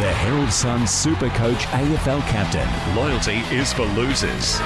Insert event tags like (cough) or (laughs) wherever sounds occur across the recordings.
The Herald Sun Super Coach AFL captain. Loyalty is for losers.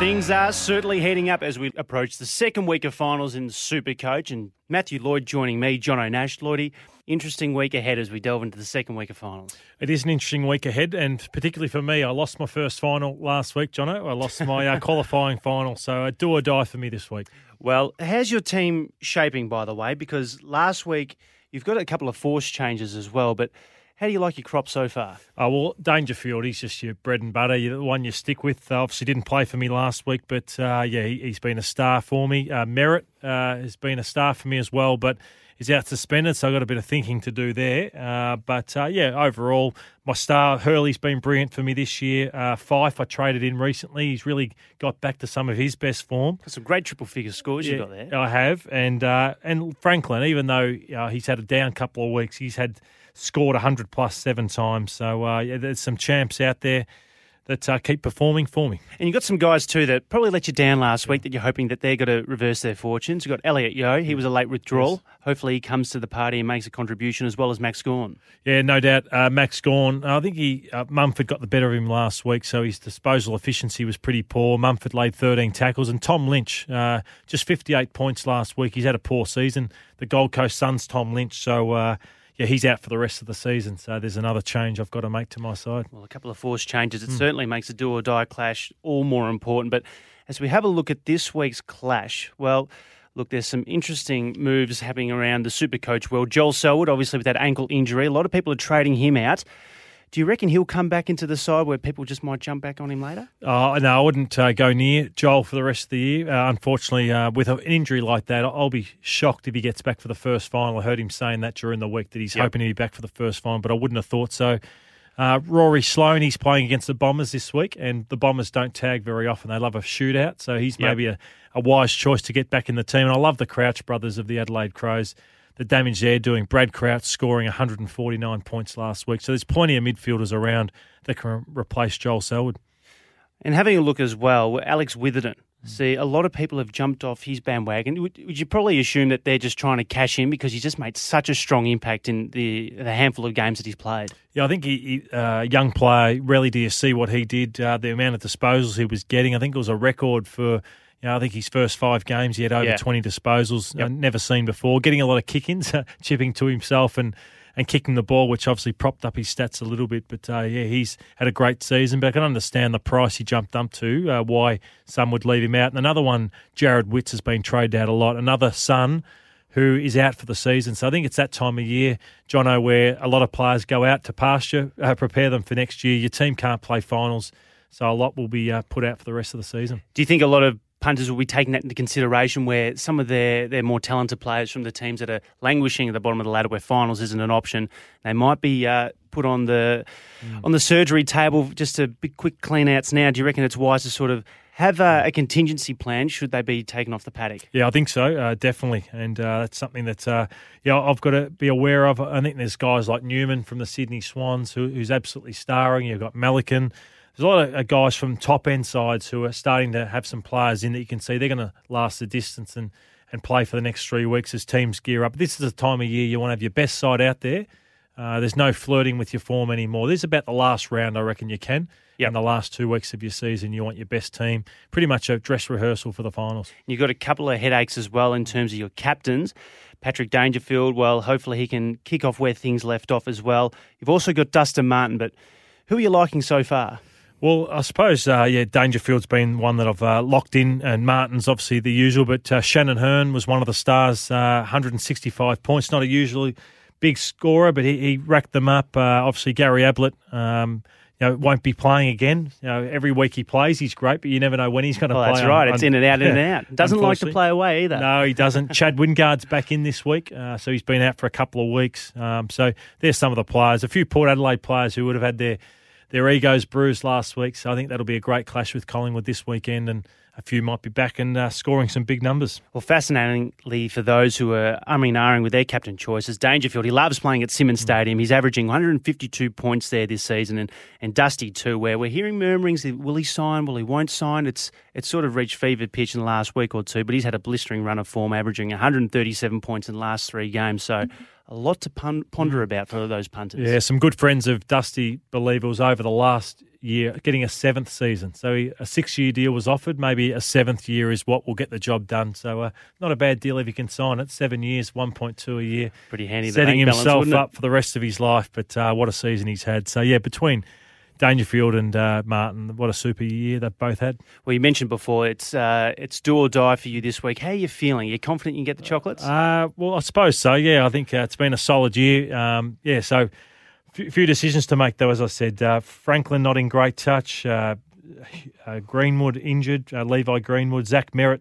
Things are certainly heating up as we approach the second week of finals in Super Coach. And Matthew Lloyd joining me, Jono Nash. Lloydie, interesting week ahead as we delve into the second week of finals. It is an interesting week ahead, and particularly for me, I lost my first final last week, Jono. I lost my uh, (laughs) qualifying final, so a do or die for me this week. Well, how's your team shaping, by the way? Because last week you've got a couple of force changes as well, but how do you like your crop so far? Oh, well, Dangerfield, he's just your bread and butter, the one you stick with. Uh, obviously, didn't play for me last week, but uh, yeah, he, has been a star for me. Uh, Merrett uh, has been a star for me as well, but he's out suspended, so I've got a bit of thinking to do there. Uh, but uh, yeah, overall, my star, Hurley's been brilliant for me this year. Fyfe, I traded in recently. He's really got back to some of his best form. Some great triple figure scores yeah, you got there. I have. And, and Franklin, even though he's had a down couple of weeks, he's had scored 100 plus seven times. So uh, yeah, there's some champs out there that uh, keep performing for me. And you've got some guys too that probably let you down last week that you're hoping that they're going to reverse their fortunes. You've got Elliott Yeo, He was a late withdrawal. Yes. Hopefully he comes to the party and makes a contribution as well as Max Gawn. Yeah, no doubt. Uh, Max Gawn, I think he uh, Mumford got the better of him last week, so his disposal efficiency was pretty poor. Mumford laid 13 tackles. And Tom Lynch, uh, just 58 points last week. He's had a poor season. The Gold Coast Suns, Tom Lynch. So uh, yeah, he's out for the rest of the season. So there's another change I've got to make to my side. Well, a couple of force changes. It mm. certainly makes a do or die clash all more important. But as we have a look at this week's clash, well, look, there's some interesting moves happening around the super coach world. Joel Selwood, obviously, with that ankle injury, a lot of people are trading him out. Do you reckon he'll come back into the side where people just might jump back on him later? Oh, no, I wouldn't uh, go near Joel for the rest of the year. Uh, unfortunately, uh, with an injury like that, I'll be shocked if he gets back for the first final. I heard him saying that during the week that he's yep. hoping to be back for the first final, but I wouldn't have thought so. Uh, Rory Sloane, he's playing against the Bombers this week, and the Bombers don't tag very often. They love a shootout, so he's yep. maybe a, a wise choice to get back in the team. And I love the Crouch brothers of the Adelaide Crows the damage they're doing. Brad Crouch scoring 149 points last week. So there's plenty of midfielders around that can replace Joel Selwood. And having a look as well, Alex Witherden. See, a lot of people have jumped off his bandwagon. Would, would, you probably assume that they're just trying to cash in because he's just made such a strong impact in the, the handful of games that he's played? Yeah, I think he, he uh, young player. Rarely do you see what he did. Uh, the amount of disposals he was getting. I think it was a record for you know, I think his first five games, he had over yeah. 20 disposals, yep. uh, never seen before. Getting a lot of kick ins, (laughs) chipping to himself and, and kicking the ball, which obviously propped up his stats a little bit. But uh, yeah, he's had a great season. But I can understand the price he jumped up to, uh, why some would leave him out. And another one, Jarrod Witts, has been traded out a lot. Another Sun who is out for the season. So I think it's that time of year, Jono, where a lot of players go out to pasture, uh, prepare them for next year. Your team can't play finals. So a lot will be uh, put out for the rest of the season. Do you think a lot of punters will be taking that into consideration where some of their, their more talented players from the teams that are languishing at the bottom of the ladder where finals isn't an option, they might be uh, put on the mm. on the surgery table just a big quick clean outs now. Do you reckon it's wise to sort of have a, a, contingency plan should they be taken off the paddock? Yeah, I think so, uh, definitely, and uh, that's something that uh, yeah I've got to be aware of. I think there's guys like Newman from the Sydney Swans who, who's absolutely starring. You've got Melican there's a lot of uh, guys from top end sides who are starting to have some players in that you can see they're going to last the distance and, and play for the next three weeks as teams gear up. This is the time of year you want to have your best side out there. Uh, there's no flirting with your form anymore. This is about the last round, I reckon you can. Yep. In the last two weeks of your season, you want your best team. Pretty much a dress rehearsal for the finals. You've got a couple of headaches as well in terms of your captains. Patrick Dangerfield, well, hopefully he can kick off where things left off as well. You've also got Dustin Martin, but who are you liking so far? Well, I suppose, uh, yeah, Dangerfield's been one that I've uh, locked in, and Martin's obviously the usual, but uh, Shannon Hurn was one of the stars, 165 uh, points, not a usually big scorer, but he, he racked them up. Uh, obviously, Gary Ablett, um, you know, won't be playing again. You know, every week he plays, he's great, but you never know when he's going to well, play. That's right. it's in and out, in and out. Doesn't like to play away either. No, he doesn't. Chad Wingard's back in this week, uh, so he's been out for a couple of weeks. Um, so there's some of the players. A few Port Adelaide players who would have had their their egos bruised last week. So I think that'll be a great clash with Collingwood this weekend, and a few might be back and uh, scoring some big numbers. Well, fascinatingly, for those who are umming and ahhing with their captain choices, Dangerfield, he loves playing at Simonds mm. Stadium. He's averaging 152 points there this season, and, and Dusty too, where we're hearing murmurings, will he sign, will he won't sign? It's, it's sort of reached fever pitch in the last week or two, but he's had a blistering run of form, averaging 137 points in the last three games. So a lot to pon- ponder about for those punters. Yeah, some good friends of Dusty Believers over the last year, getting a seventh season. So he, a six-year deal was offered. Maybe a seventh year is what will get the job done. So uh, not a bad deal if he can sign it. Seven years, one point two a year. Pretty handy. Setting himself balance, up for the rest of his life. But uh, what a season he's had. So yeah, between Dangerfield and uh, Martin, what a super year they've both had. Well, you mentioned before it's uh, it's do or die for you this week. How are you feeling? Are you confident you can get the chocolates? Uh, well, I suppose so. Yeah, I think uh, it's been a solid year. Um, yeah, so a few decisions to make though. As I said, uh, Franklin not in great touch. Uh, Greenwood injured. Levi Greenwood, Zach Merrett.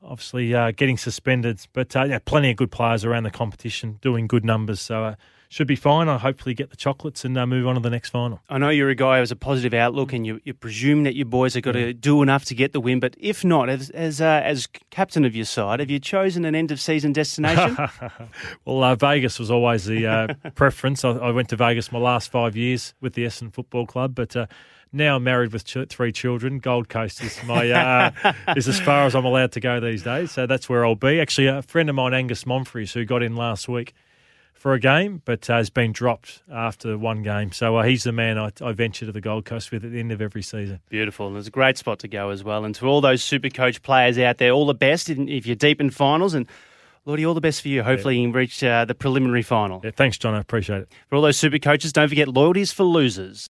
Obviously, getting suspended, but yeah, plenty of good players around the competition, doing good numbers. So should be fine. I'll hopefully get the chocolates and uh, move on to the next final. I know you're a guy who has a positive outlook and you, you presume that your boys have got to do enough to get the win. But if not, as as, uh, as captain of your side, have you chosen an end of season destination? (laughs) well, uh, Vegas was always the uh, (laughs) preference. I, I, went to Vegas my last five years with the Essendon Football Club, but uh, now I'm married with three children. Gold Coast is my uh, (laughs) is as far as I'm allowed to go these days. So that's where I'll be. Actually, a friend of mine, Angus Monfries, who got in last week for a game, but uh, has been dropped after one game. So uh, he's the man I, I, venture to the Gold Coast with at the end of every season. Beautiful. And it's a great spot to go as well. And to all those super coach players out there, all the best if you're deep in finals. And Lloydie, all the best for you. Hopefully, yeah. you can reach uh, the preliminary final. Yeah, thanks, John. I appreciate it. For all those super coaches, don't forget loyalties for losers.